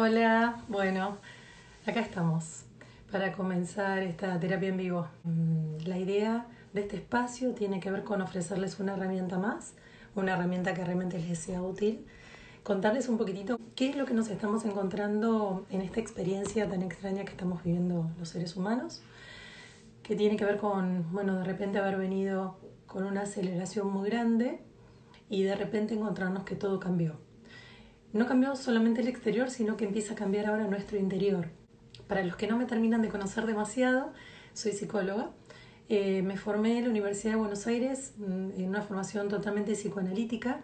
Hola, bueno, acá estamos para comenzar esta terapia en vivo. Mm, la idea de este espacio tiene que ver con ofrecerles una herramienta más, una herramienta que realmente les sea útil, contarles un poquitito qué es lo que nos estamos encontrando en esta experiencia tan extraña que estamos viviendo los seres humanos, que tiene que ver con, bueno, de repente haber venido con una aceleración muy grande y de repente encontrarnos que todo cambió no cambió solamente el exterior, sino que empieza a cambiar ahora nuestro interior. Para los que no me terminan de conocer demasiado, soy psicóloga. Eh, me formé en la Universidad de Buenos Aires mm, en una formación totalmente psicoanalítica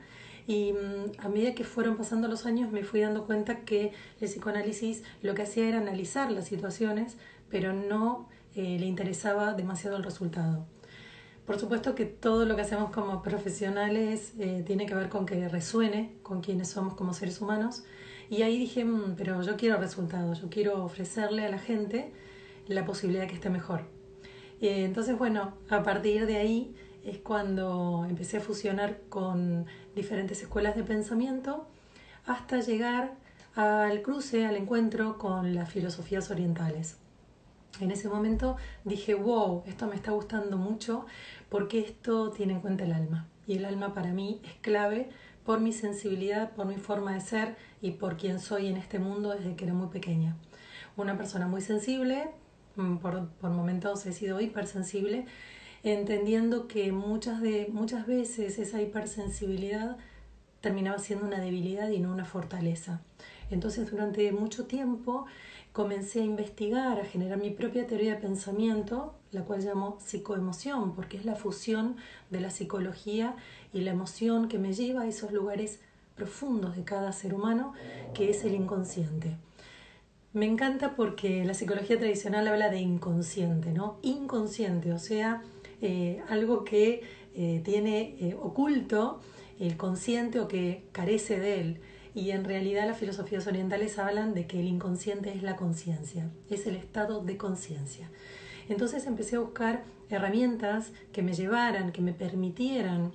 y mm, a medida que fueron pasando los años me fui dando cuenta que el psicoanálisis lo que hacía era analizar las situaciones, pero no eh, le interesaba demasiado el resultado. Por supuesto que todo lo que hacemos como profesionales eh, tiene que ver con que resuene con quienes somos como seres humanos. Y ahí dije, mm, pero yo quiero resultados, yo quiero ofrecerle a la gente la posibilidad de que esté mejor. Eh, entonces, bueno, a partir de ahí es cuando empecé a fusionar con diferentes escuelas de pensamiento hasta llegar al cruce, al encuentro con las filosofías orientales. En ese momento dije, wow, esto me está gustando mucho porque esto tiene en cuenta el alma. Y el alma para mí es clave por mi sensibilidad, por mi forma de ser y por quien soy en este mundo desde que era muy pequeña. Una persona muy sensible, mm, por, por momentos he sido hipersensible, entendiendo que muchas, de, muchas veces esa hipersensibilidad terminaba siendo una debilidad y no una fortaleza. Entonces durante mucho tiempo comencé a investigar, a generar mi propia teoría de pensamiento, la cual llamo psicoemoción, porque es la fusión de la psicología y la emoción que me lleva a esos lugares profundos de cada ser humano, que es el inconsciente. Me encanta porque la psicología tradicional habla de inconsciente, ¿no? Inconsciente, o sea, eh, algo que eh, tiene eh, oculto el consciente o que carece de él y en realidad las filosofías orientales hablan de que el inconsciente es la conciencia, es el estado de conciencia. Entonces empecé a buscar herramientas que me llevaran, que me permitieran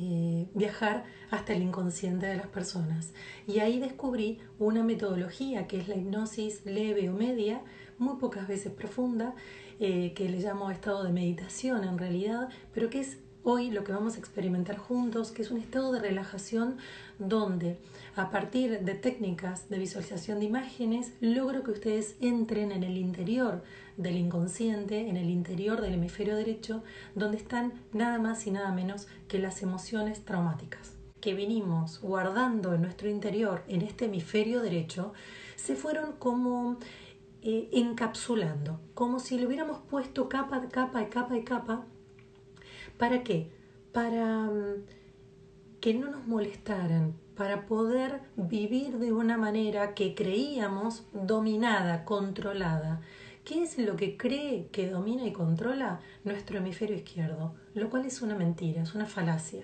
eh, viajar hasta el inconsciente de las personas. Y ahí descubrí una metodología que es la hipnosis leve o media, muy pocas veces profunda, eh, que le llamo estado de meditación en realidad, pero que es hoy lo que vamos a experimentar juntos, que es un estado de relajación donde a partir de técnicas de visualización de imágenes logro que ustedes entren en el interior del inconsciente, en el interior del hemisferio derecho, donde están nada más y nada menos que las emociones traumáticas que vinimos guardando en nuestro interior, en este hemisferio derecho, se fueron como eh, encapsulando, como si le hubiéramos puesto capa, capa capa y capa ¿Para qué? Para mm, que no nos molestaran, para poder vivir de una manera que creíamos dominada, controlada. ¿Qué es lo que cree que domina y controla nuestro hemisferio izquierdo? Lo cual es una mentira, es una falacia.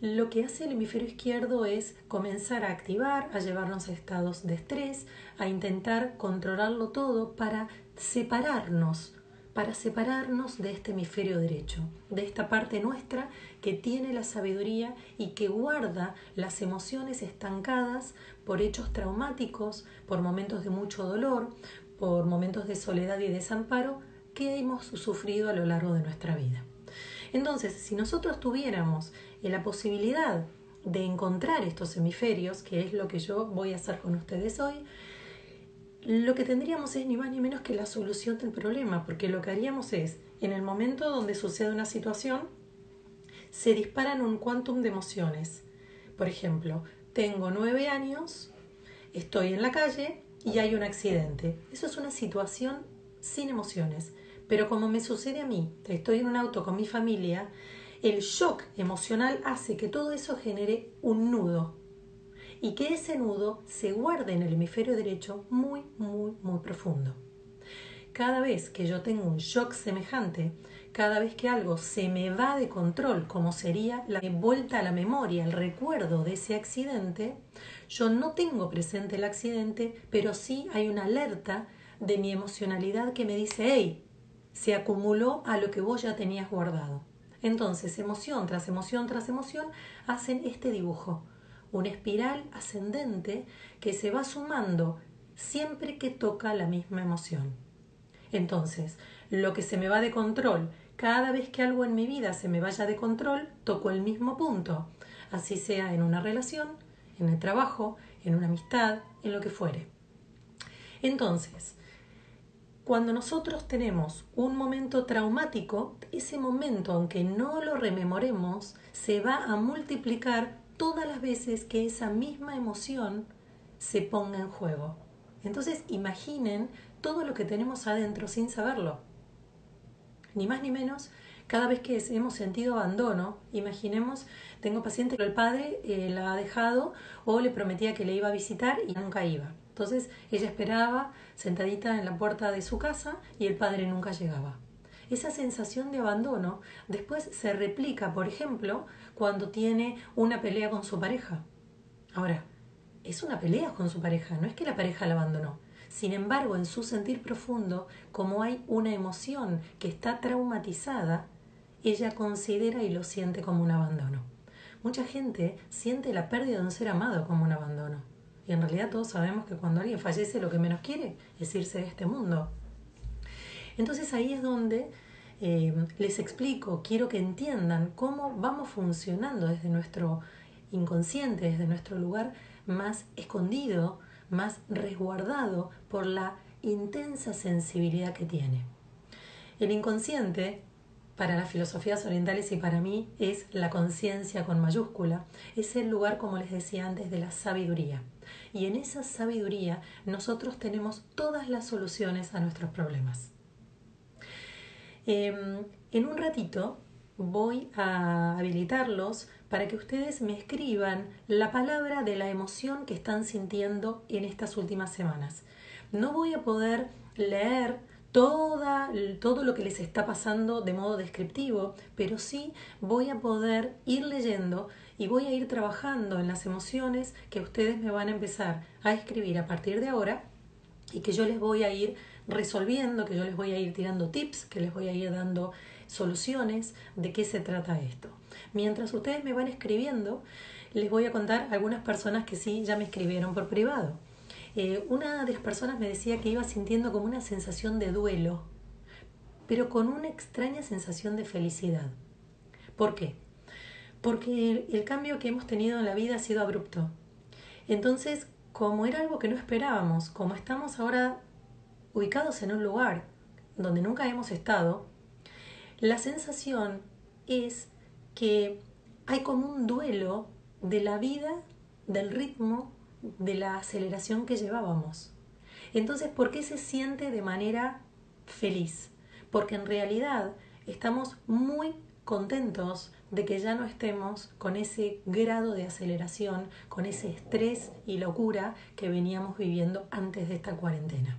Lo que hace el hemisferio izquierdo es comenzar a activar, a llevarnos a estados de estrés, a intentar controlarlo todo para separarnos para separarnos de este hemisferio derecho, de esta parte nuestra que tiene la sabiduría y que guarda las emociones estancadas por hechos traumáticos, por momentos de mucho dolor, por momentos de soledad y desamparo que hemos sufrido a lo largo de nuestra vida. Entonces, si nosotros tuviéramos la posibilidad de encontrar estos hemisferios, que es lo que yo voy a hacer con ustedes hoy, lo que tendríamos es ni más ni menos que la solución del problema, porque lo que haríamos es, en el momento donde sucede una situación, se disparan un quantum de emociones. Por ejemplo, tengo nueve años, estoy en la calle y hay un accidente. Eso es una situación sin emociones. Pero como me sucede a mí, estoy en un auto con mi familia, el shock emocional hace que todo eso genere un nudo, y que ese nudo se guarde en el hemisferio derecho muy, muy, muy profundo. Cada vez que yo tengo un shock semejante, cada vez que algo se me va de control, como sería la vuelta a la memoria, el recuerdo de ese accidente, yo no tengo presente el accidente, pero sí hay una alerta de mi emocionalidad que me dice, hey, se acumuló a lo que vos ya tenías guardado. Entonces, emoción tras emoción tras emoción hacen este dibujo una espiral ascendente que se va sumando siempre que toca la misma emoción. Entonces, lo que se me va de control, cada vez que algo en mi vida se me vaya de control, toco el mismo punto, así sea en una relación, en el trabajo, en una amistad, en lo que fuere. Entonces, cuando nosotros tenemos un momento traumático, ese momento, aunque no lo rememoremos, se va a multiplicar todas las veces que esa misma emoción se ponga en juego. Entonces imaginen todo lo que tenemos adentro sin saberlo. Ni más ni menos, cada vez que hemos sentido abandono, imaginemos, tengo paciente que el padre eh, la ha dejado o le prometía que le iba a visitar y nunca iba. Entonces ella esperaba sentadita en la puerta de su casa y el padre nunca llegaba. Esa sensación de abandono después se replica, por ejemplo, cuando tiene una pelea con su pareja. Ahora, es una pelea con su pareja, no es que la pareja la abandonó. Sin embargo, en su sentir profundo, como hay una emoción que está traumatizada, ella considera y lo siente como un abandono. Mucha gente siente la pérdida de un ser amado como un abandono. Y en realidad todos sabemos que cuando alguien fallece lo que menos quiere es irse de este mundo. Entonces ahí es donde eh, les explico, quiero que entiendan cómo vamos funcionando desde nuestro inconsciente, desde nuestro lugar más escondido, más resguardado por la intensa sensibilidad que tiene. El inconsciente, para las filosofías orientales y para mí, es la conciencia con mayúscula, es el lugar, como les decía antes, de la sabiduría. Y en esa sabiduría nosotros tenemos todas las soluciones a nuestros problemas. Em, en un ratito voy a habilitarlos para que ustedes me escriban la palabra de la emoción que están sintiendo en estas últimas semanas. No voy a poder leer toda, todo lo que les está pasando de modo descriptivo, pero sí voy a poder ir leyendo y voy a ir trabajando en las emociones que ustedes me van a empezar a escribir a partir de ahora y que yo les voy a ir resolviendo, que yo les voy a ir tirando tips, que les voy a ir dando soluciones de qué se trata esto. Mientras ustedes me van escribiendo, les voy a contar algunas personas que sí ya me escribieron por privado. Eh, una de las personas me decía que iba sintiendo como una sensación de duelo, pero con una extraña sensación de felicidad. ¿Por qué? Porque el cambio que hemos tenido en la vida ha sido abrupto. Entonces, como era algo que no esperábamos, como estamos ahora ubicados en un lugar donde nunca hemos estado, la sensación es que hay como un duelo de la vida, del ritmo, de la aceleración que llevábamos. Entonces, ¿por qué se siente de manera feliz? Porque en realidad estamos muy contentos de que ya no estemos con ese grado de aceleración, con ese estrés y locura que veníamos viviendo antes de esta cuarentena.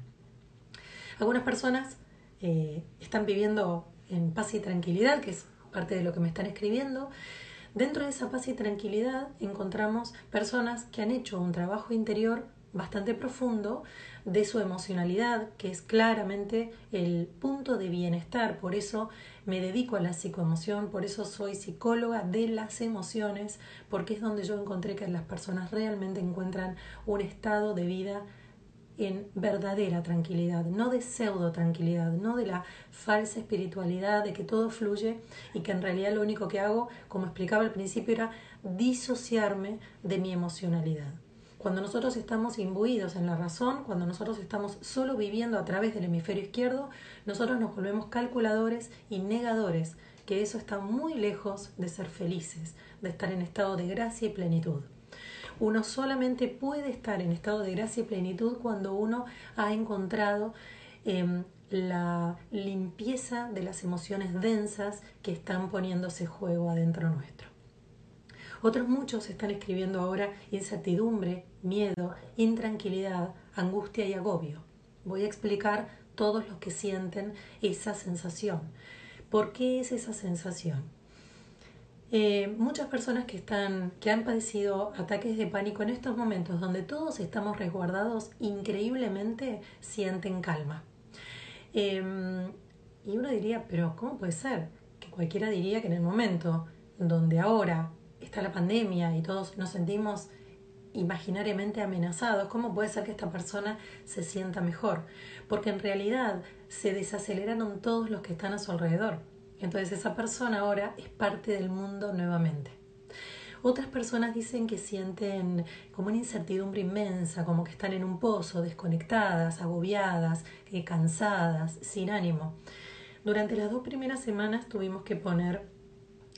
Algunas personas eh, están viviendo en paz y tranquilidad, que es parte de lo que me están escribiendo. Dentro de esa paz y tranquilidad encontramos personas que han hecho un trabajo interior bastante profundo de su emocionalidad, que es claramente el punto de bienestar. Por eso me dedico a la psicoemoción, por eso soy psicóloga de las emociones, porque es donde yo encontré que las personas realmente encuentran un estado de vida en verdadera tranquilidad, no de pseudo tranquilidad, no de la falsa espiritualidad, de que todo fluye y que en realidad lo único que hago, como explicaba al principio, era disociarme de mi emocionalidad. Cuando nosotros estamos imbuidos en la razón, cuando nosotros estamos solo viviendo a través del hemisferio izquierdo, nosotros nos volvemos calculadores y negadores, que eso está muy lejos de ser felices, de estar en estado de gracia y plenitud. Uno solamente puede estar en estado de gracia y plenitud cuando uno ha encontrado em, la limpieza de las emociones densas que están poniéndose juego adentro nuestro. Otros muchos están escribiendo ahora incertidumbre, miedo, intranquilidad, angustia y agobio. Voy a explicar todos los que sienten esa sensación. ¿Por qué es esa sensación? Eh, muchas personas que, están, que han padecido ataques de pánico en estos momentos donde todos estamos resguardados, increíblemente sienten calma. Em, y uno diría, pero ¿cómo puede ser? Que cualquiera diría que en el momento donde ahora está la pandemia y todos nos sentimos imaginariamente amenazados, ¿cómo puede ser que esta persona se sienta mejor? Porque en realidad se desaceleraron todos los que están a su alrededor. Entonces esa persona ahora es parte del mundo nuevamente. Otras personas dicen que sienten como una incertidumbre inmensa, como que están en un pozo, desconectadas, agobiadas, eh, cansadas, sin ánimo. Durante las dos primeras semanas tuvimos que poner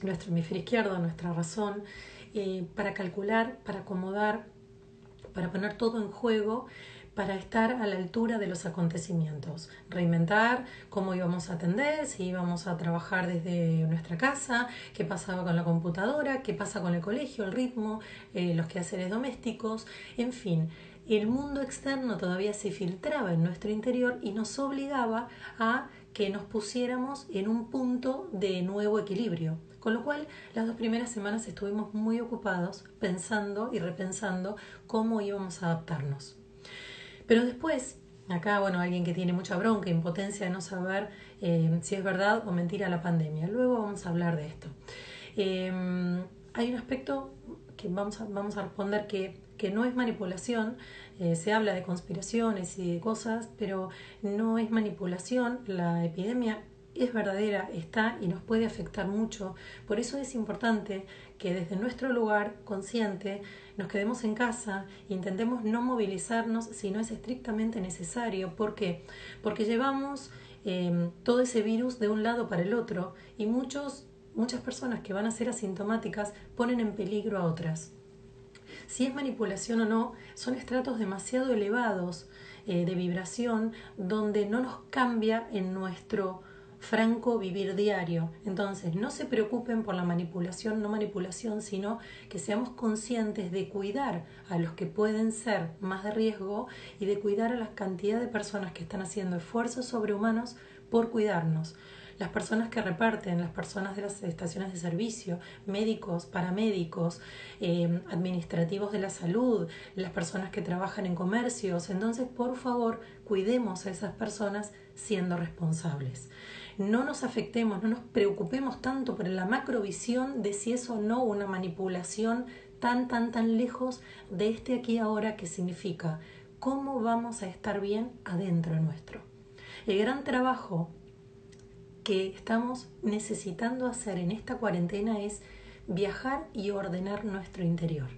nuestro hemisferio izquierdo, nuestra razón, eh, para calcular, para acomodar, para poner todo en juego para estar a la altura de los acontecimientos, reinventar cómo íbamos a atender, si íbamos a trabajar desde nuestra casa, qué pasaba con la computadora, qué pasa con el colegio, el ritmo, eh, los quehaceres domésticos, en fin. El mundo externo todavía se filtraba en nuestro interior y nos obligaba a que nos pusiéramos en un punto de nuevo equilibrio. Con lo cual, las dos primeras semanas estuvimos muy ocupados pensando y repensando cómo íbamos a adaptarnos. Pero después, acá, bueno, alguien que tiene mucha bronca, impotencia de no saber eh, si es verdad o mentira la pandemia. Luego vamos a hablar de esto. Em, hay un aspecto que vamos a, vamos a responder que, que no es manipulación, eh, se habla de conspiraciones y de cosas, pero no es manipulación, la epidemia es verdadera, está y nos puede afectar mucho. Por eso es importante que desde nuestro lugar consciente nos quedemos en casa, intentemos no movilizarnos si no es estrictamente necesario. ¿Por qué? Porque llevamos em, todo ese virus de un lado para el otro y muchos, muchas personas que van a ser asintomáticas ponen en peligro a otras. Si es manipulación o no, son estratos demasiado elevados eh, de vibración donde no nos cambia en nuestro franco vivir diario. Entonces, no se preocupen por la manipulación, no manipulación, sino que seamos conscientes de cuidar a los que pueden ser más de riesgo y de cuidar a la cantidad de personas que están haciendo esfuerzos sobrehumanos por cuidarnos. Las personas que reparten, las personas de las estaciones de servicio, médicos, paramédicos, eh, administrativos de la salud, las personas que trabajan en comercios. Entonces, por favor, cuidemos a esas personas siendo responsables no nos afectemos, no nos preocupemos tanto por la macrovisión de si es o no una manipulación tan, tan, tan lejos de este aquí ahora que significa cómo vamos a estar bien adentro nuestro. El gran trabajo que estamos necesitando hacer en esta cuarentena es viajar y ordenar nuestro interior.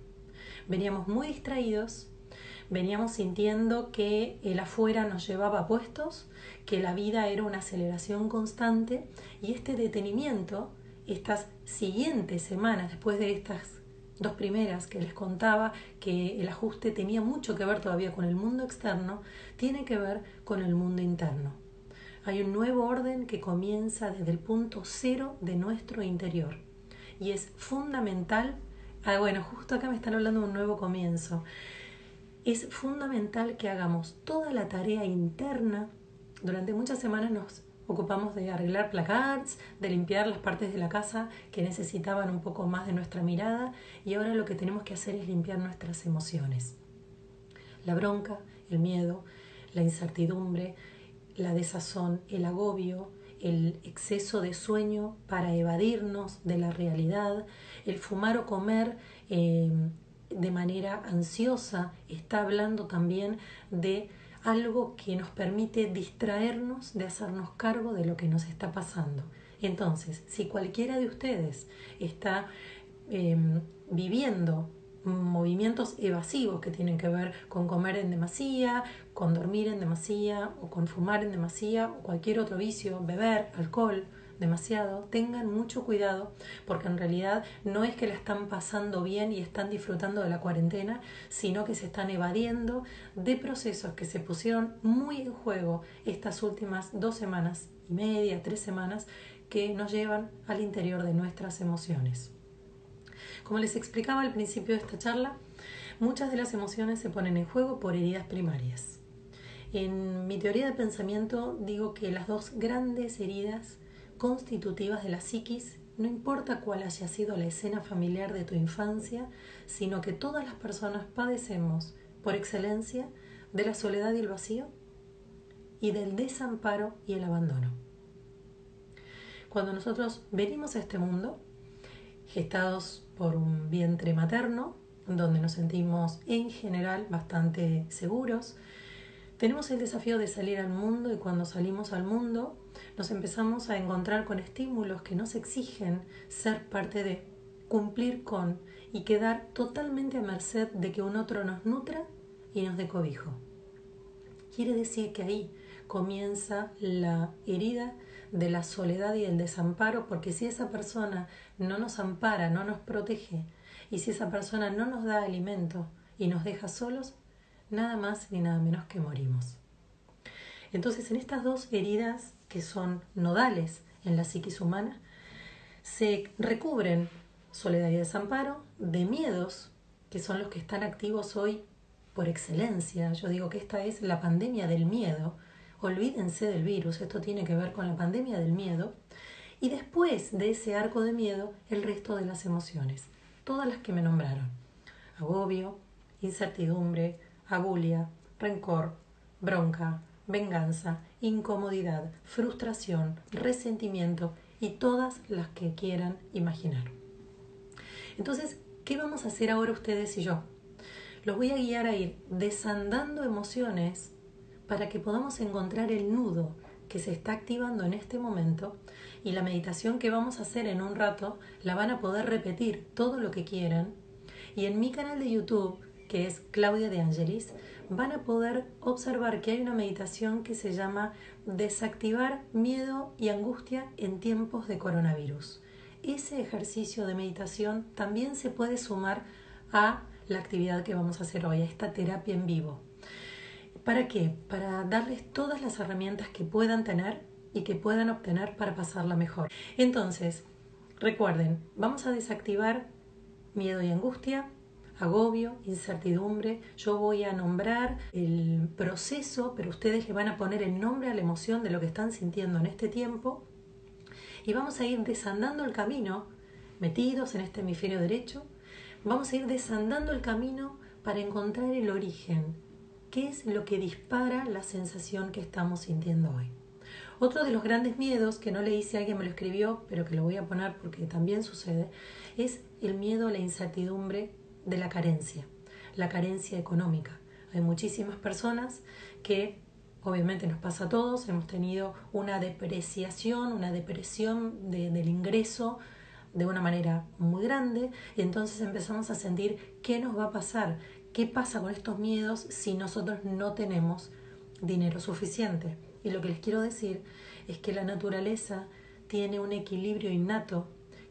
Veníamos muy distraídos, veníamos sintiendo que el afuera nos llevaba puestos, que la vida era una aceleración constante y este detenimiento, estas siguientes semanas después de estas dos primeras que les contaba que el ajuste tenía mucho que ver todavía con el mundo externo, tiene que ver con el mundo interno. Hay un nuevo orden que comienza desde el punto cero de nuestro interior y es fundamental, ah, bueno, justo acá me están hablando de un nuevo comienzo, es fundamental que hagamos toda la tarea interna. Durante muchas semanas nos ocupamos de arreglar placards, de limpiar las partes de la casa que necesitaban un poco más de nuestra mirada y ahora lo que tenemos que hacer es limpiar nuestras emociones. La bronca, el miedo, la incertidumbre, la desazón, el agobio, el exceso de sueño para evadirnos de la realidad, el fumar o comer eh, de manera ansiosa, está hablando también de algo que nos permite distraernos de hacernos cargo de lo que nos está pasando. Entonces, si cualquiera de ustedes está em, viviendo movimientos evasivos que tienen que ver con comer en demasía, con dormir en demasía o con fumar en demasía o cualquier otro vicio, beber, alcohol, demasiado, tengan mucho cuidado porque en realidad no es que la están pasando bien y están disfrutando de la cuarentena, sino que se están evadiendo de procesos que se pusieron muy en juego estas últimas dos semanas y media, tres semanas, que nos llevan al interior de nuestras emociones. Como les explicaba al principio de esta charla, muchas de las emociones se ponen en juego por heridas primarias. En mi teoría de pensamiento digo que las dos grandes heridas constitutivas de la psiquis, no importa cuál haya sido la escena familiar de tu infancia, sino que todas las personas padecemos, por excelencia, de la soledad y el vacío y del desamparo y el abandono. Cuando nosotros venimos a este mundo, gestados por un vientre materno, donde nos sentimos en general bastante seguros. Tenemos el desafío de salir al mundo y cuando salimos al mundo nos empezamos a encontrar con estímulos que nos exigen ser parte de, cumplir con y quedar totalmente a merced de que un otro nos nutra y nos dé cobijo. Quiere decir que ahí comienza la herida de la soledad y el desamparo, porque si esa persona no nos ampara, no nos protege, y si esa persona no nos da alimento y nos deja solos, nada más ni nada menos que morimos. Entonces, en estas dos heridas que son nodales en la psiquis humana, se recubren soledad y desamparo de miedos, que son los que están activos hoy por excelencia. Yo digo que esta es la pandemia del miedo. Olvídense del virus, esto tiene que ver con la pandemia del miedo. Y después de ese arco de miedo, el resto de las emociones, todas las que me nombraron. Agobio, incertidumbre, agulia, rencor, bronca, venganza, incomodidad, frustración, resentimiento y todas las que quieran imaginar. Entonces, ¿qué vamos a hacer ahora ustedes y yo? Los voy a guiar a ir desandando emociones para que podamos encontrar el nudo que se está activando en este momento y la meditación que vamos a hacer en un rato la van a poder repetir todo lo que quieran y en mi canal de YouTube que es Claudia de Angelis van a poder observar que hay una meditación que se llama desactivar miedo y angustia en tiempos de coronavirus. Ese ejercicio de meditación también se puede sumar a la actividad que vamos a hacer hoy, a esta terapia en vivo. ¿Para qué? Para darles todas las herramientas que puedan tener y que puedan obtener para pasarla mejor. Entonces, recuerden, vamos a desactivar miedo y angustia, agobio, incertidumbre. Yo voy a nombrar el proceso, pero ustedes le van a poner el nombre a la emoción de lo que están sintiendo en este tiempo. Y vamos a ir desandando el camino, metidos en este hemisferio derecho, vamos a ir desandando el camino para encontrar el origen, qué es lo que dispara la sensación que estamos sintiendo hoy. Otro de los grandes miedos, que no le hice alguien me lo escribió, pero que lo voy a poner porque también sucede, es el miedo a la incertidumbre de la carencia, la carencia económica. Hay muchísimas personas que obviamente nos pasa a todos, hemos tenido una depreciación, una depresión del ingreso de una manera muy grande y entonces empezamos a sentir qué nos va a pasar, qué pasa con estos miedos si nosotros no tenemos dinero suficiente. Y lo que les quiero decir es que la naturaleza tiene un equilibrio innato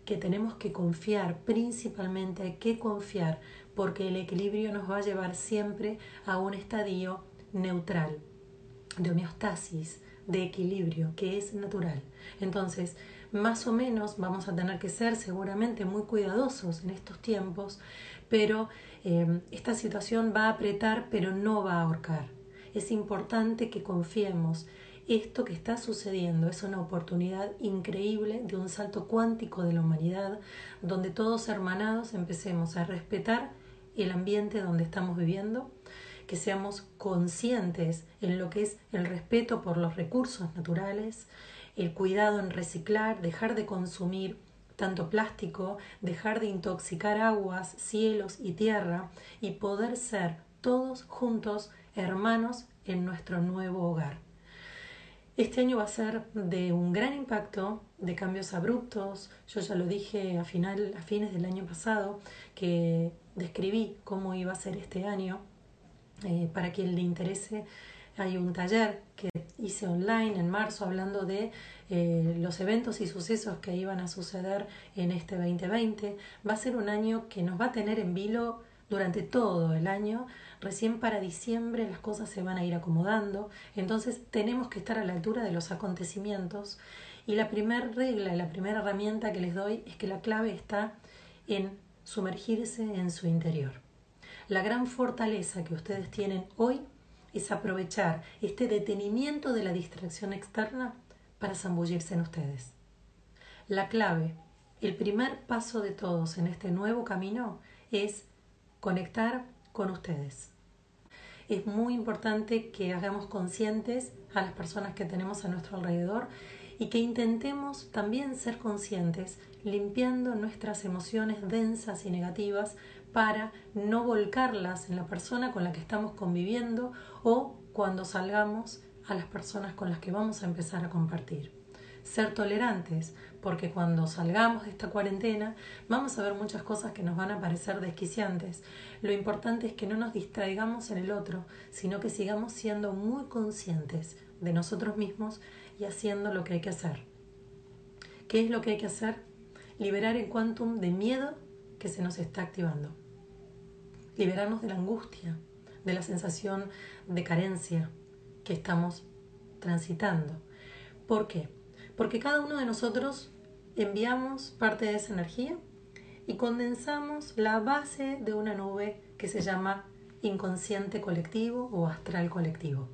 que tenemos que confiar, principalmente hay que confiar, porque el equilibrio nos va a llevar siempre a un estadio neutral, de homeostasis, de equilibrio, que es natural. Entonces, más o menos vamos a tener que ser seguramente muy cuidadosos en estos tiempos, pero eh, esta situación va a apretar, pero no va a ahorcar. Es importante que confiemos esto que está sucediendo es una oportunidad increíble de un salto cuántico de la humanidad, donde todos hermanados empecemos a respetar el ambiente donde estamos viviendo, que seamos conscientes en lo que es el respeto por los recursos naturales, el cuidado en reciclar, dejar de consumir tanto plástico, dejar de intoxicar aguas, cielos y tierra y poder ser todos juntos hermanos en nuestro nuevo hogar. Este año va a ser de un gran impacto, de cambios abruptos. Yo ya lo dije a, final, a fines del año pasado, que describí cómo iba a ser este año. Eh, para quien le interese, hay un taller que hice online en marzo hablando de eh, los eventos y sucesos que iban a suceder en este 2020. Va a ser un año que nos va a tener en vilo durante todo el año. Recién para diciembre las cosas se van a ir acomodando, entonces tenemos que estar a la altura de los acontecimientos. Y la primera regla, la primera herramienta que les doy es que la clave está en sumergirse en su interior. La gran fortaleza que ustedes tienen hoy es aprovechar este detenimiento de la distracción externa para zambullirse en ustedes. La clave, el primer paso de todos en este nuevo camino es conectar con ustedes. Es muy importante que hagamos conscientes a las personas que tenemos a nuestro alrededor y que intentemos también ser conscientes limpiando nuestras emociones densas y negativas para no volcarlas en la persona con la que estamos conviviendo o cuando salgamos a las personas con las que vamos a empezar a compartir. Ser tolerantes, porque cuando salgamos de esta cuarentena vamos a ver muchas cosas que nos van a parecer desquiciantes. Lo importante es que no nos distraigamos en el otro, sino que sigamos siendo muy conscientes de nosotros mismos y haciendo lo que hay que hacer. ¿Qué es lo que hay que hacer? Liberar el quantum de miedo que se nos está activando. Liberarnos de la angustia, de la sensación de carencia que estamos transitando. ¿Por qué? Porque cada uno de nosotros enviamos parte de esa energía y condensamos la base de una nube que se llama inconsciente colectivo o astral colectivo.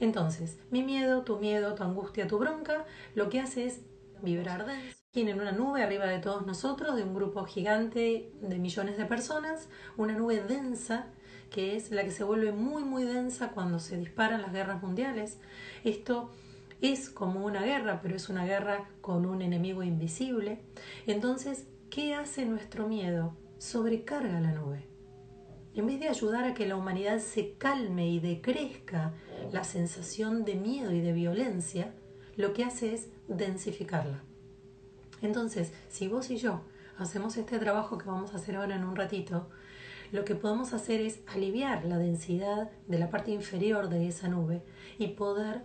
Entonces, mi miedo, tu miedo, tu angustia, tu bronca, lo que hace es vibrar denso. Tienen una nube arriba de todos nosotros, de un grupo gigante de millones de personas, una nube densa que es la que se vuelve muy muy densa cuando se disparan las guerras mundiales. Esto es como una guerra, pero es una guerra con un enemigo invisible. Entonces, ¿qué hace nuestro miedo? Sobrecarga la nube. En vez de ayudar a que la humanidad se calme y decrezca la sensación de miedo y de violencia, lo que hace es densificarla. Entonces, si vos y yo hacemos este trabajo que vamos a hacer ahora en un ratito, lo que podemos hacer es aliviar la densidad de la parte inferior de esa nube y poder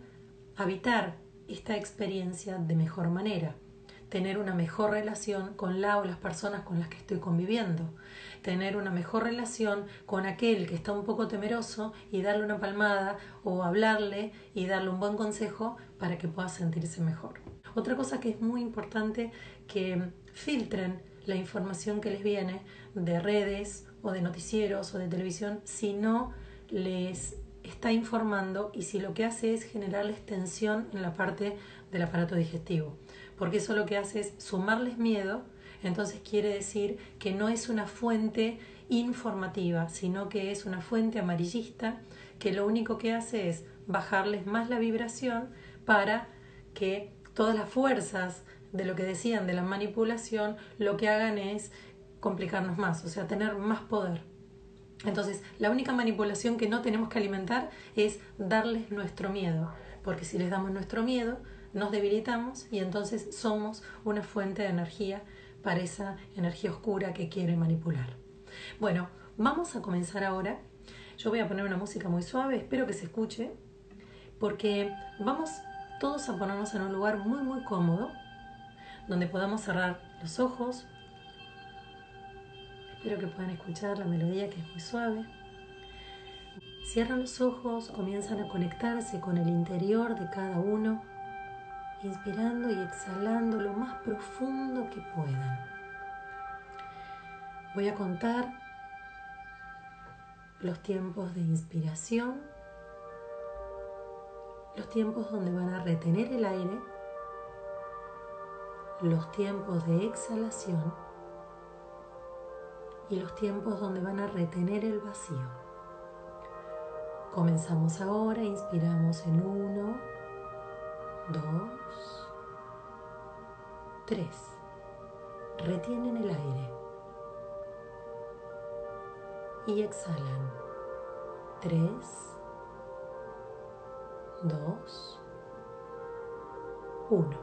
habitar esta experiencia de mejor manera, tener una mejor relación con la o las personas con las que estoy conviviendo, tener una mejor relación con aquel que está un poco temeroso y darle una palmada o hablarle y darle un buen consejo para que pueda sentirse mejor. Otra cosa que es muy importante que filtren la información que les viene de redes o de noticieros o de televisión si no les está informando y si lo que hace es generarles tensión en la parte del aparato digestivo. Porque eso lo que hace es sumarles miedo, entonces quiere decir que no es una fuente informativa, sino que es una fuente amarillista que lo único que hace es bajarles más la vibración para que todas las fuerzas de lo que decían de la manipulación lo que hagan es complicarnos más, o sea, tener más poder. Entonces, la única manipulación que no tenemos que alimentar es darles nuestro miedo, porque si les damos nuestro miedo, nos debilitamos y entonces somos una fuente de energía para esa energía oscura que quiere manipular. Bueno, vamos a comenzar ahora. Yo voy a poner una música muy suave, espero que se escuche, porque vamos todos a ponernos en un lugar muy muy cómodo, donde podamos cerrar los ojos, Espero que puedan escuchar la melodía que es muy suave. Cierran los ojos, comienzan a conectarse con el interior de cada uno, inspirando y exhalando lo más profundo que puedan. Voy a contar los tiempos de inspiración, los tiempos donde van a retener el aire, los tiempos de exhalación y los tiempos donde van a retener el vacío. Comenzamos ahora, inspiramos en uno, dos, tres. Retienen el aire y exhalan. Tres, dos, uno.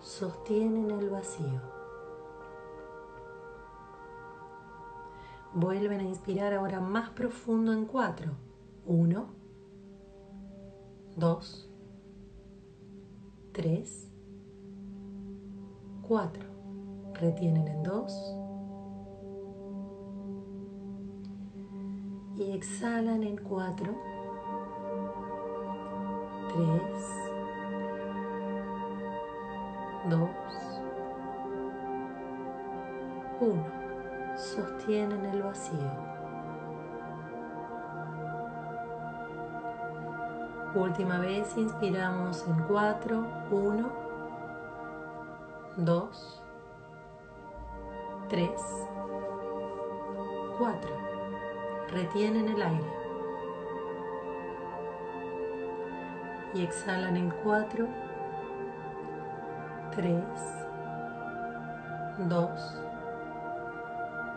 Sostienen el vacío. Vuelven a inspirar ahora más profundo en cuatro. Uno, dos, tres, cuatro. Retienen en dos. Y exhalan en cuatro, tres, dos, uno sostienen el vacío. Última vez inspiramos en 4, 1, 2, 3, 4. Retienen el aire. Y exhalan en 4, 3, 2,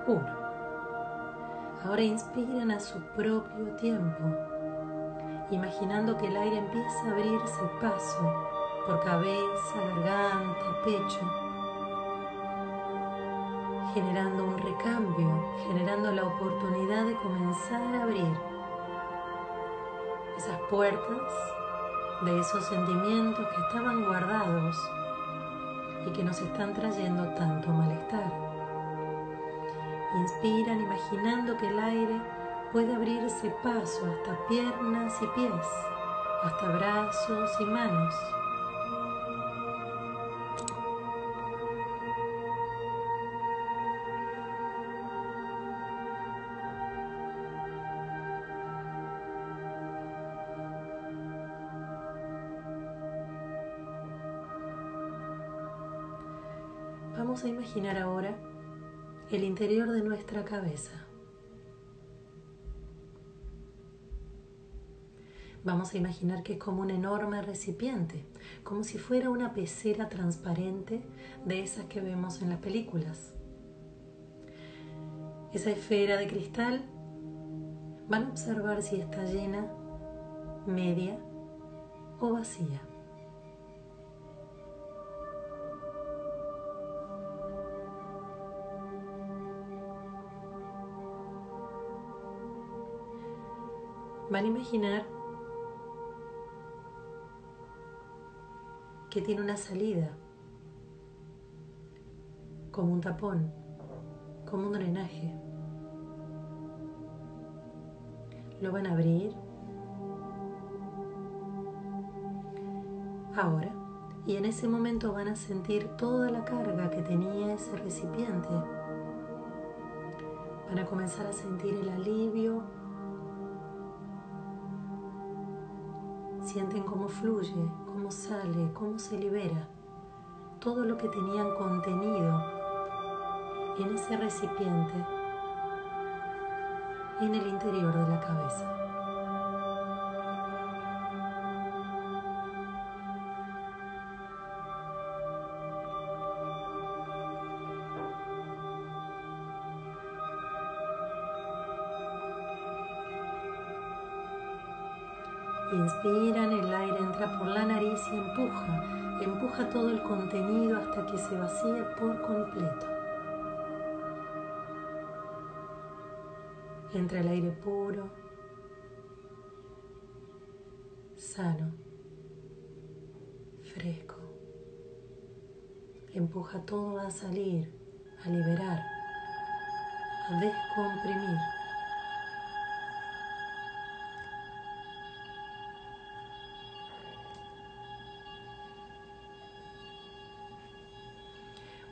1. Ahora inspiran a su propio tiempo, imaginando que el aire empieza a abrirse paso por cabeza, garganta, pecho, generando un recambio, generando la oportunidad de comenzar a abrir esas puertas de esos sentimientos que estaban guardados y que nos están trayendo tanto malestar. Inspiran imaginando que el aire puede abrirse paso hasta piernas y pies, hasta brazos y manos. Vamos a imaginar ahora el interior de nuestra cabeza. Vamos a imaginar que es como un enorme recipiente, como si fuera una pecera transparente de esas que vemos en las películas. Esa esfera de cristal van a observar si está llena, media o vacía. Van a imaginar que tiene una salida, como un tapón, como un drenaje. Lo van a abrir ahora y en ese momento van a sentir toda la carga que tenía ese recipiente. Van a comenzar a sentir el alivio sienten cómo fluye, cómo sale, cómo se libera todo lo que tenían contenido en ese recipiente en el interior de la cabeza. Empuja, empuja todo el contenido hasta que se vacíe por completo. Entra el aire puro, sano, fresco. Empuja todo a salir, a liberar, a descomprimir.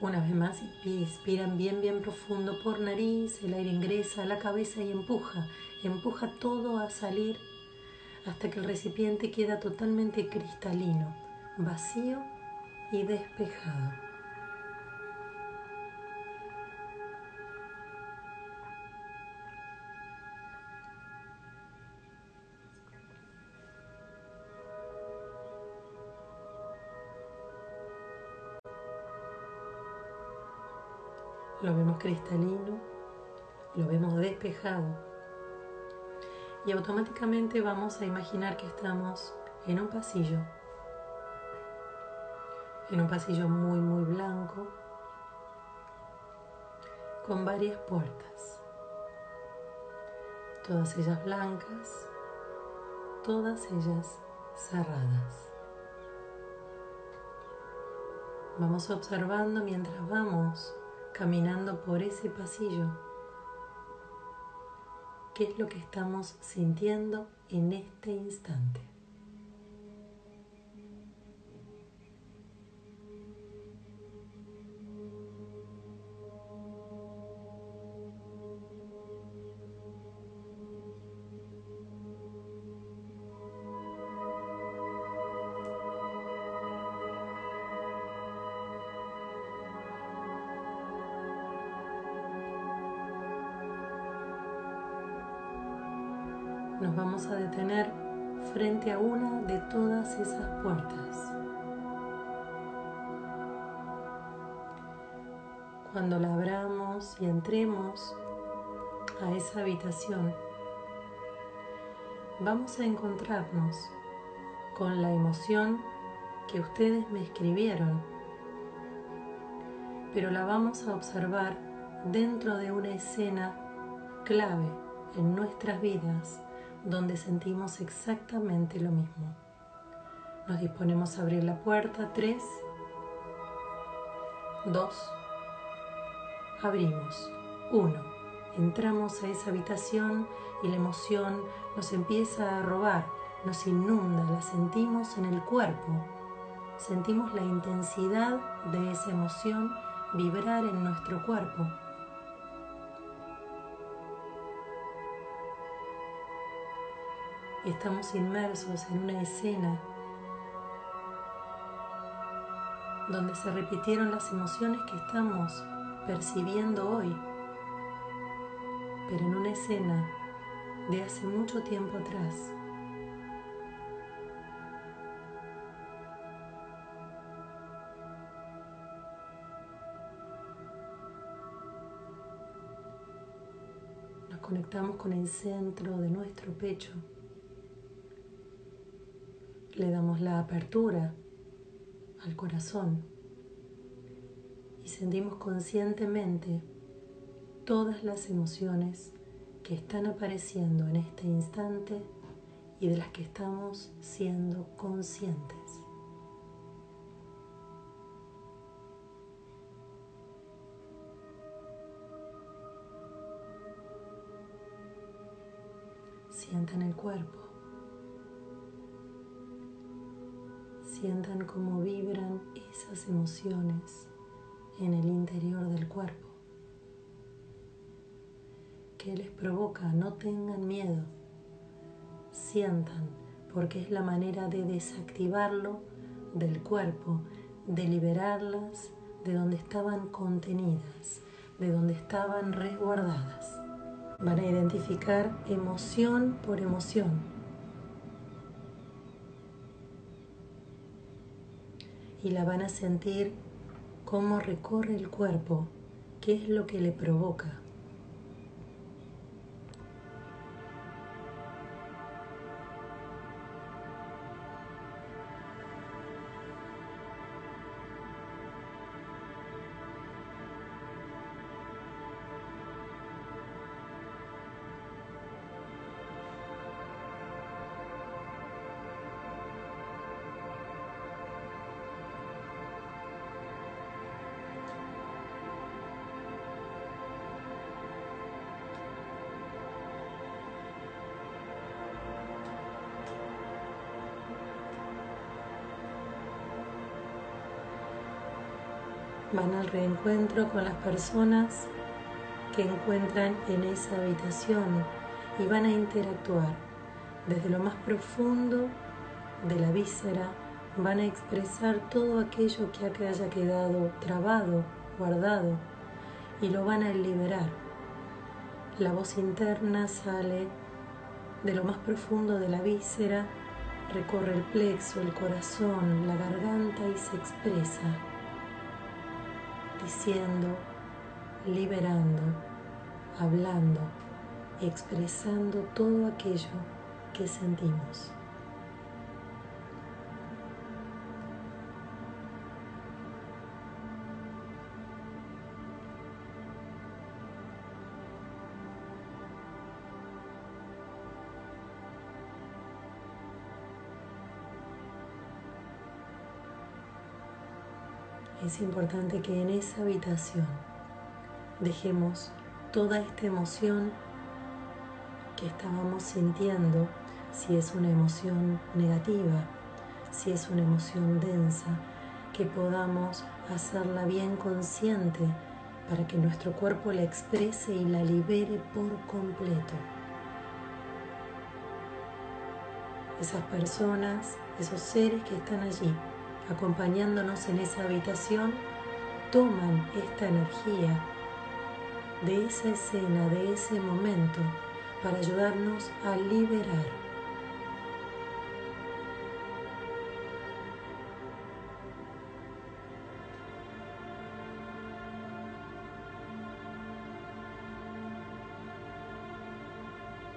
Una vez más, inspiran bien, bien profundo por nariz, el aire ingresa a la cabeza y empuja, empuja todo a salir hasta que el recipiente queda totalmente cristalino, vacío y despejado. Lo vemos cristalino, lo vemos despejado. Y automáticamente vamos a imaginar que estamos en un pasillo, en un pasillo muy muy blanco con varias puertas, todas ellas blancas, todas ellas cerradas. Vamos observando mientras vamos caminando por ese pasillo, ¿qué es lo que estamos sintiendo en este instante? A detener frente a una de todas esas puertas. Cuando la abramos y entremos, a esa habitación, vamos a encontrarnos con la emoción que ustedes me escribieron, pero la vamos a observar dentro de una escena clave en nuestras vidas donde sentimos exactamente lo mismo. Nos disponemos a abrir la puerta. 3, 2, abrimos. 1. Entramos a esa habitación y la emoción nos empieza a robar, nos inunda, la sentimos en el cuerpo. Sentimos la intensidad de esa emoción vibrar en nuestro cuerpo. Estamos inmersos en una escena donde se repitieron las emociones que estamos percibiendo hoy, pero en una escena de hace mucho tiempo atrás. Nos conectamos con el centro de nuestro pecho. Le damos la apertura al corazón y sentimos conscientemente todas las emociones que están apareciendo en este instante y de las que estamos siendo conscientes. Sientan el cuerpo. Sientan cómo vibran esas emociones en el interior del cuerpo. ¿Qué les provoca? No tengan miedo. Sientan, porque es la manera de desactivarlo del cuerpo, de liberarlas de donde estaban contenidas, de donde estaban resguardadas. Van a identificar emoción por emoción y la van a sentir cómo recorre el cuerpo, qué es lo que le provoca. Van al reencuentro con las personas que encuentran en esa habitación y van a interactuar desde lo más profundo de la víscera, van a expresar todo aquello que haya quedado trabado, guardado y lo van a liberar. La voz interna sale de lo más profundo de la víscera, recorre el plexo, el corazón, la garganta y se expresa diciendo, liberando, hablando, expresando todo aquello que sentimos. Es importante que en esa habitación dejemos toda esta emoción que estábamos sintiendo, si es una emoción negativa, si es una emoción densa, que podamos hacerla bien consciente para que nuestro cuerpo la exprese y la libere por completo. Esas personas, esos seres que están allí, acompañándonos en esa habitación, toman esta energía de esa escena, de ese momento, para ayudarnos a liberar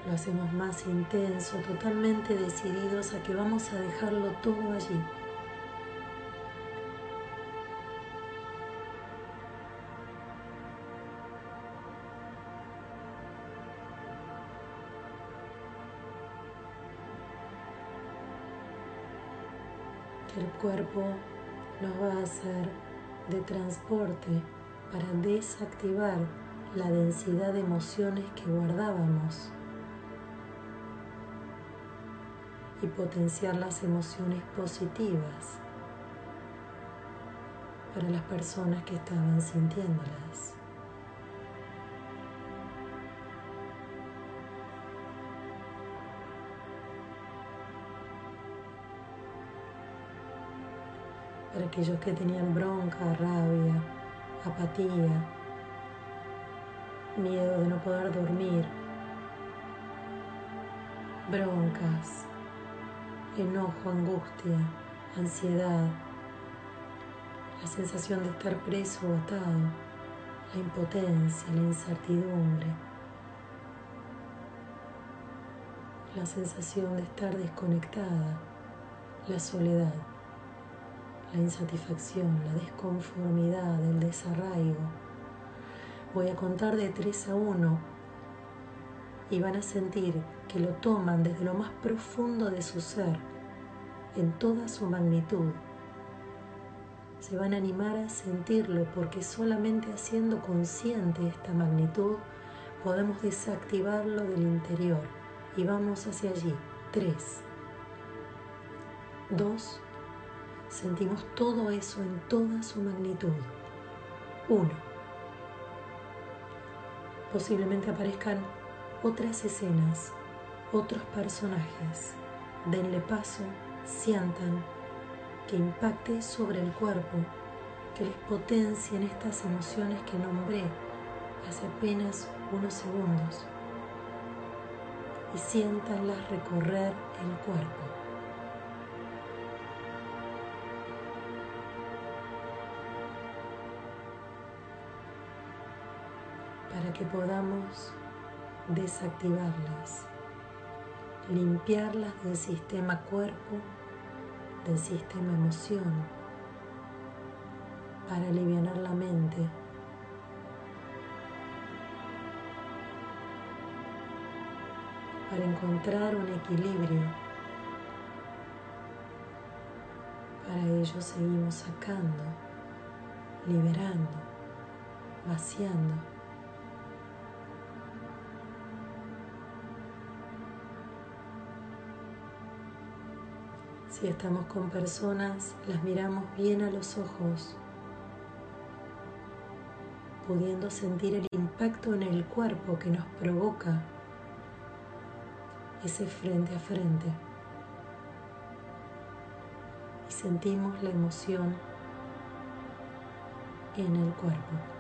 Lo hacemos más intenso, totalmente decididos a que vamos a dejarlo todo allí. Cuerpo nos va a hacer de transporte para desactivar la densidad de emociones que guardábamos y potenciar las emociones positivas para las personas que estaban sintiéndolas. Para aquellos que tenían bronca, rabia, apatía, miedo de no poder dormir, broncas, enojo, angustia, ansiedad, la sensación de estar preso o atado, la impotencia, la incertidumbre, la sensación de estar desconectada, la soledad la insatisfacción, la desconformidad, el desarraigo. Voy a contar de 3 a 1 y van a sentir que lo toman desde lo más profundo de su ser, en toda su magnitud. Se van a animar a sentirlo porque solamente haciendo consciente esta magnitud podemos desactivarlo del interior y vamos hacia allí. 3, 2, sentimos todo eso en toda su magnitud. Uno. Posiblemente aparezcan otras escenas, otros personajes. Denle paso, sientan, que impacte sobre el cuerpo, que les potencien estas emociones que nombré hace apenas unos segundos y siéntanlas recorrer el cuerpo. Que podamos desactivarlas, limpiarlas del sistema cuerpo, del sistema emoción, para aliviar la mente. para encontrar un equilibrio. Para ello seguimos sacando, liberando, vaciando. Si estamos con personas, las miramos bien a los ojos, pudiendo sentir el impacto en el cuerpo que nos provoca ese frente a frente. Y sentimos la emoción en el cuerpo.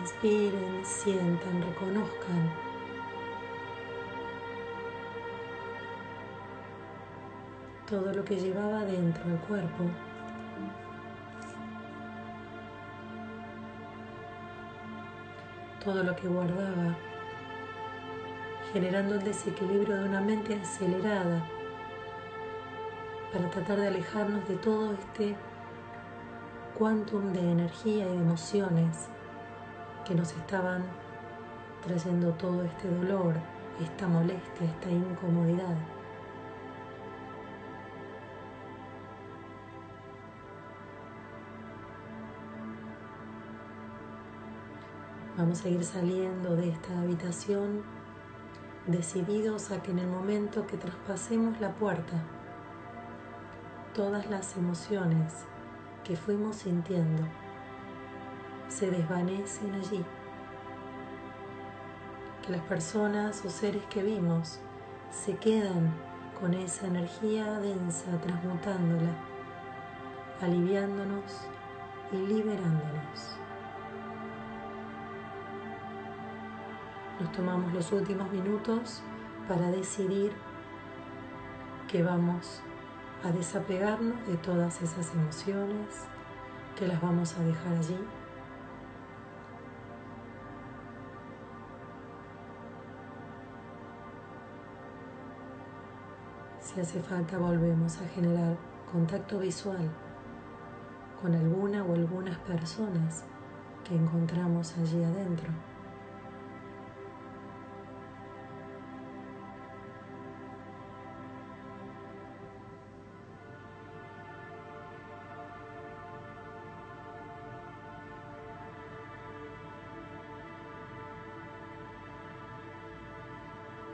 Inspiren, sientan, reconozcan. Todo lo que llevaba dentro del cuerpo. Todo lo que guardaba, generando el desequilibrio de una mente acelerada para tratar de alejarnos de todo este quantum de energía y emociones que nos estaban trayendo todo este dolor, esta molestia, esta incomodidad. Vamos a ir saliendo de esta habitación decididos a que en el momento que traspasemos la puerta, todas las emociones que fuimos sintiendo se desvanecen allí. Que las personas o seres que vimos se quedan con esa energía densa, transmutándola, aliviándonos y liberándonos. Nos tomamos los últimos minutos para decidir que vamos a desapegarnos de todas esas emociones, que las vamos a dejar allí Si hace falta volvemos a generar contacto visual con alguna o algunas personas que encontramos allí adentro.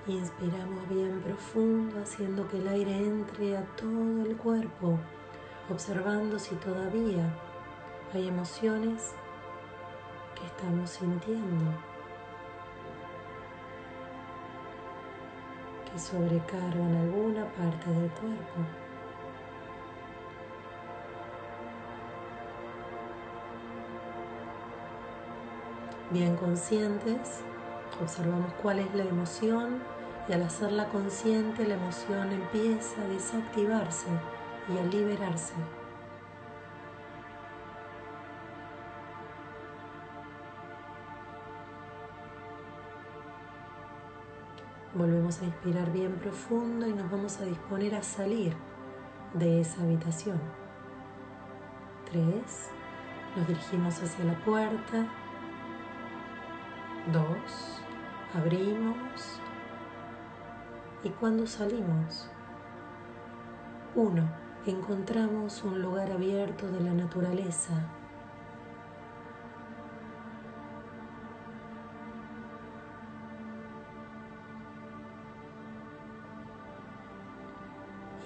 Inspiramos bien profundo, haciendo que el aire entre a todo el cuerpo, observando si todavía hay emociones que estamos sintiendo, que sobrecargan alguna parte del cuerpo. Bien conscientes, observamos cuál es la emoción y al hacerla consciente la emoción empieza a desactivarse y a liberarse. Volvemos a inspirar bien profundo y nos vamos a disponer a salir de esa habitación. Tres. Nos dirigimos hacia la puerta. Dos. Abrimos y cuando salimos. Uno, encontramos un lugar abierto de la naturaleza.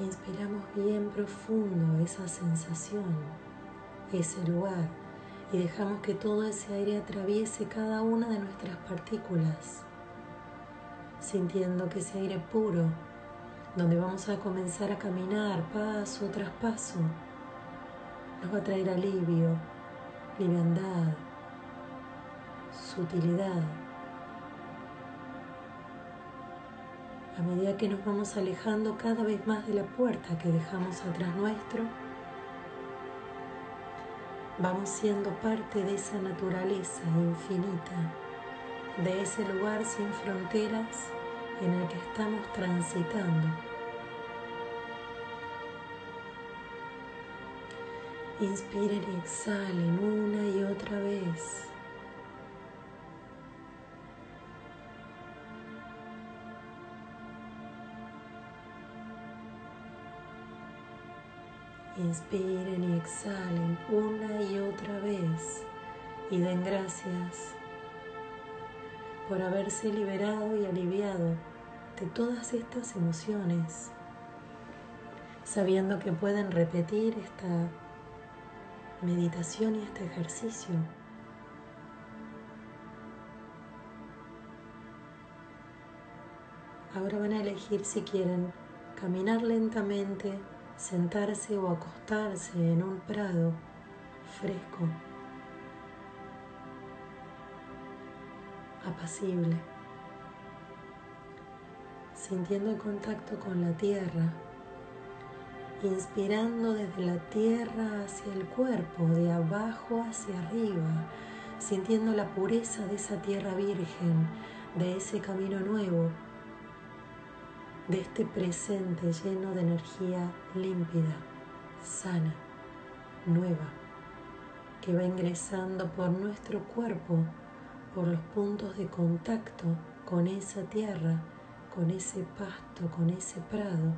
Inspiramos bien profundo esa sensación, ese lugar, y dejamos que todo ese aire atraviese cada una de nuestras partículas sintiendo que ese aire puro, donde vamos a comenzar a caminar paso tras paso, nos va a traer alivio, liviandad, sutilidad. A medida que nos vamos alejando cada vez más de la puerta que dejamos atrás nuestro, vamos siendo parte de esa naturaleza infinita, de ese lugar sin fronteras en el que estamos transitando. Inspiren y exhalen una y otra vez. Inspiren y exhalen una y otra vez y den gracias por haberse liberado y aliviado de todas estas emociones, sabiendo que pueden repetir esta meditación y este ejercicio. Ahora van a elegir si quieren caminar lentamente, sentarse o acostarse en un prado fresco apacible, sintiendo el contacto con la tierra, inspirando desde la tierra hacia el cuerpo, de abajo hacia arriba, sintiendo la pureza de esa tierra virgen, de ese camino nuevo, de este presente lleno de energía límpida, sana, nueva, que va ingresando por nuestro cuerpo por los puntos de contacto con esa tierra, con ese pasto, con ese prado,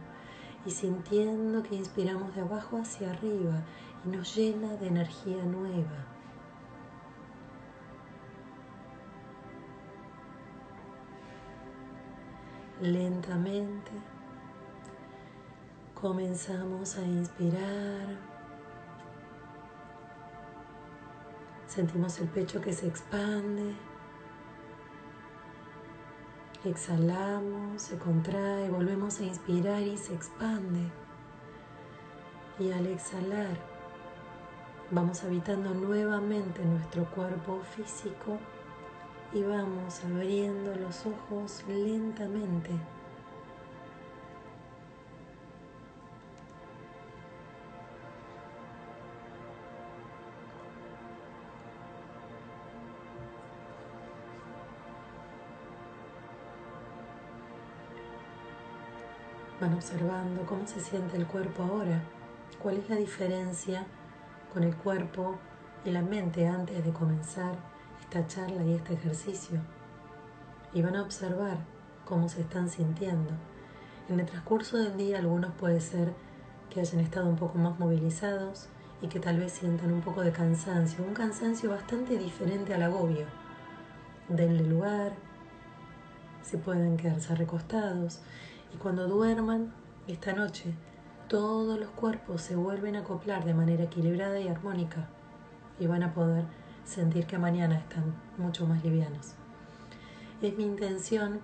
y sintiendo que inspiramos de abajo hacia arriba y nos llena de energía nueva. Lentamente comenzamos a inspirar Sentimos el pecho que se expande. Exhalamos, se contrae, volvemos a inspirar y se expande. Y al exhalar, vamos habitando nuevamente nuestro cuerpo físico y vamos abriendo los ojos lentamente. Van observando cómo se siente el cuerpo ahora, cuál es la diferencia con el cuerpo y la mente antes de comenzar esta charla y este ejercicio. Y van a observar cómo se están sintiendo. En el transcurso del día algunos puede ser que hayan estado un poco más movilizados y que tal vez sientan un poco de cansancio, un cansancio bastante diferente al agobio. Denle lugar, se pueden quedarse recostados y cuando duerman esta noche, todos los cuerpos se vuelven a acoplar de manera equilibrada y armónica y van a poder sentir que mañana están mucho más livianos. Es mi intención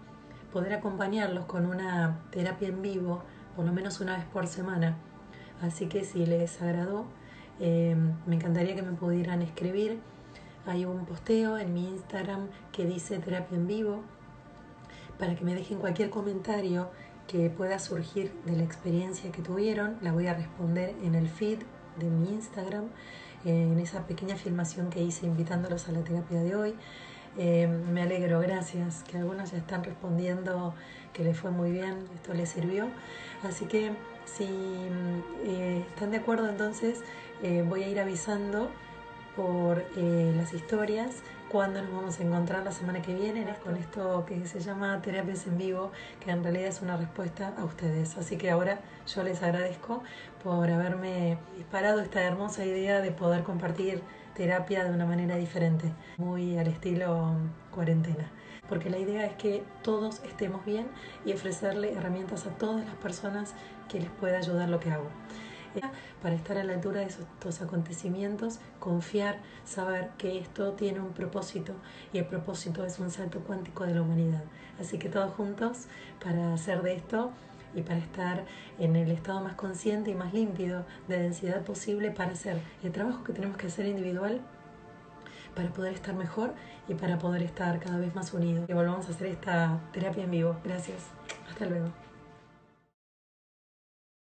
poder acompañarlos con una terapia en vivo por lo menos una vez por semana. Así que si les agradó, eh, me encantaría que me pudieran escribir. Hay un posteo en mi Instagram que dice terapia en vivo para que me dejen cualquier comentario que pueda surgir de la experiencia que tuvieron. La voy a responder en el feed de mi Instagram, eh, en esa pequeña filmación que hice invitándolos a la terapia de hoy. Eh, me alegro, gracias, que algunos ya están respondiendo que les fue muy bien, esto les sirvió. Así que si eh, están de acuerdo, entonces voy a ir avisando por las historias cuándo nos vamos a encontrar la semana que viene con esto que se llama Terapias en Vivo, que en realidad es una respuesta a ustedes. Así que ahora yo les agradezco por haberme disparado esta hermosa idea de poder compartir terapia de una manera diferente, muy al estilo cuarentena. Porque la idea es que todos estemos bien y ofrecerle herramientas a todas las personas que les pueda ayudar lo que hago para estar a la altura de estos acontecimientos, confiar, saber que esto tiene un propósito y el propósito es un salto cuántico de la humanidad. Así que todos juntos para hacer de esto y para estar en el estado más consciente y más límpido de densidad posible para hacer el trabajo que tenemos que hacer individual para poder estar mejor y para poder estar cada vez más unidos. Y volvamos a hacer esta terapia en vivo. Gracias. Hasta luego.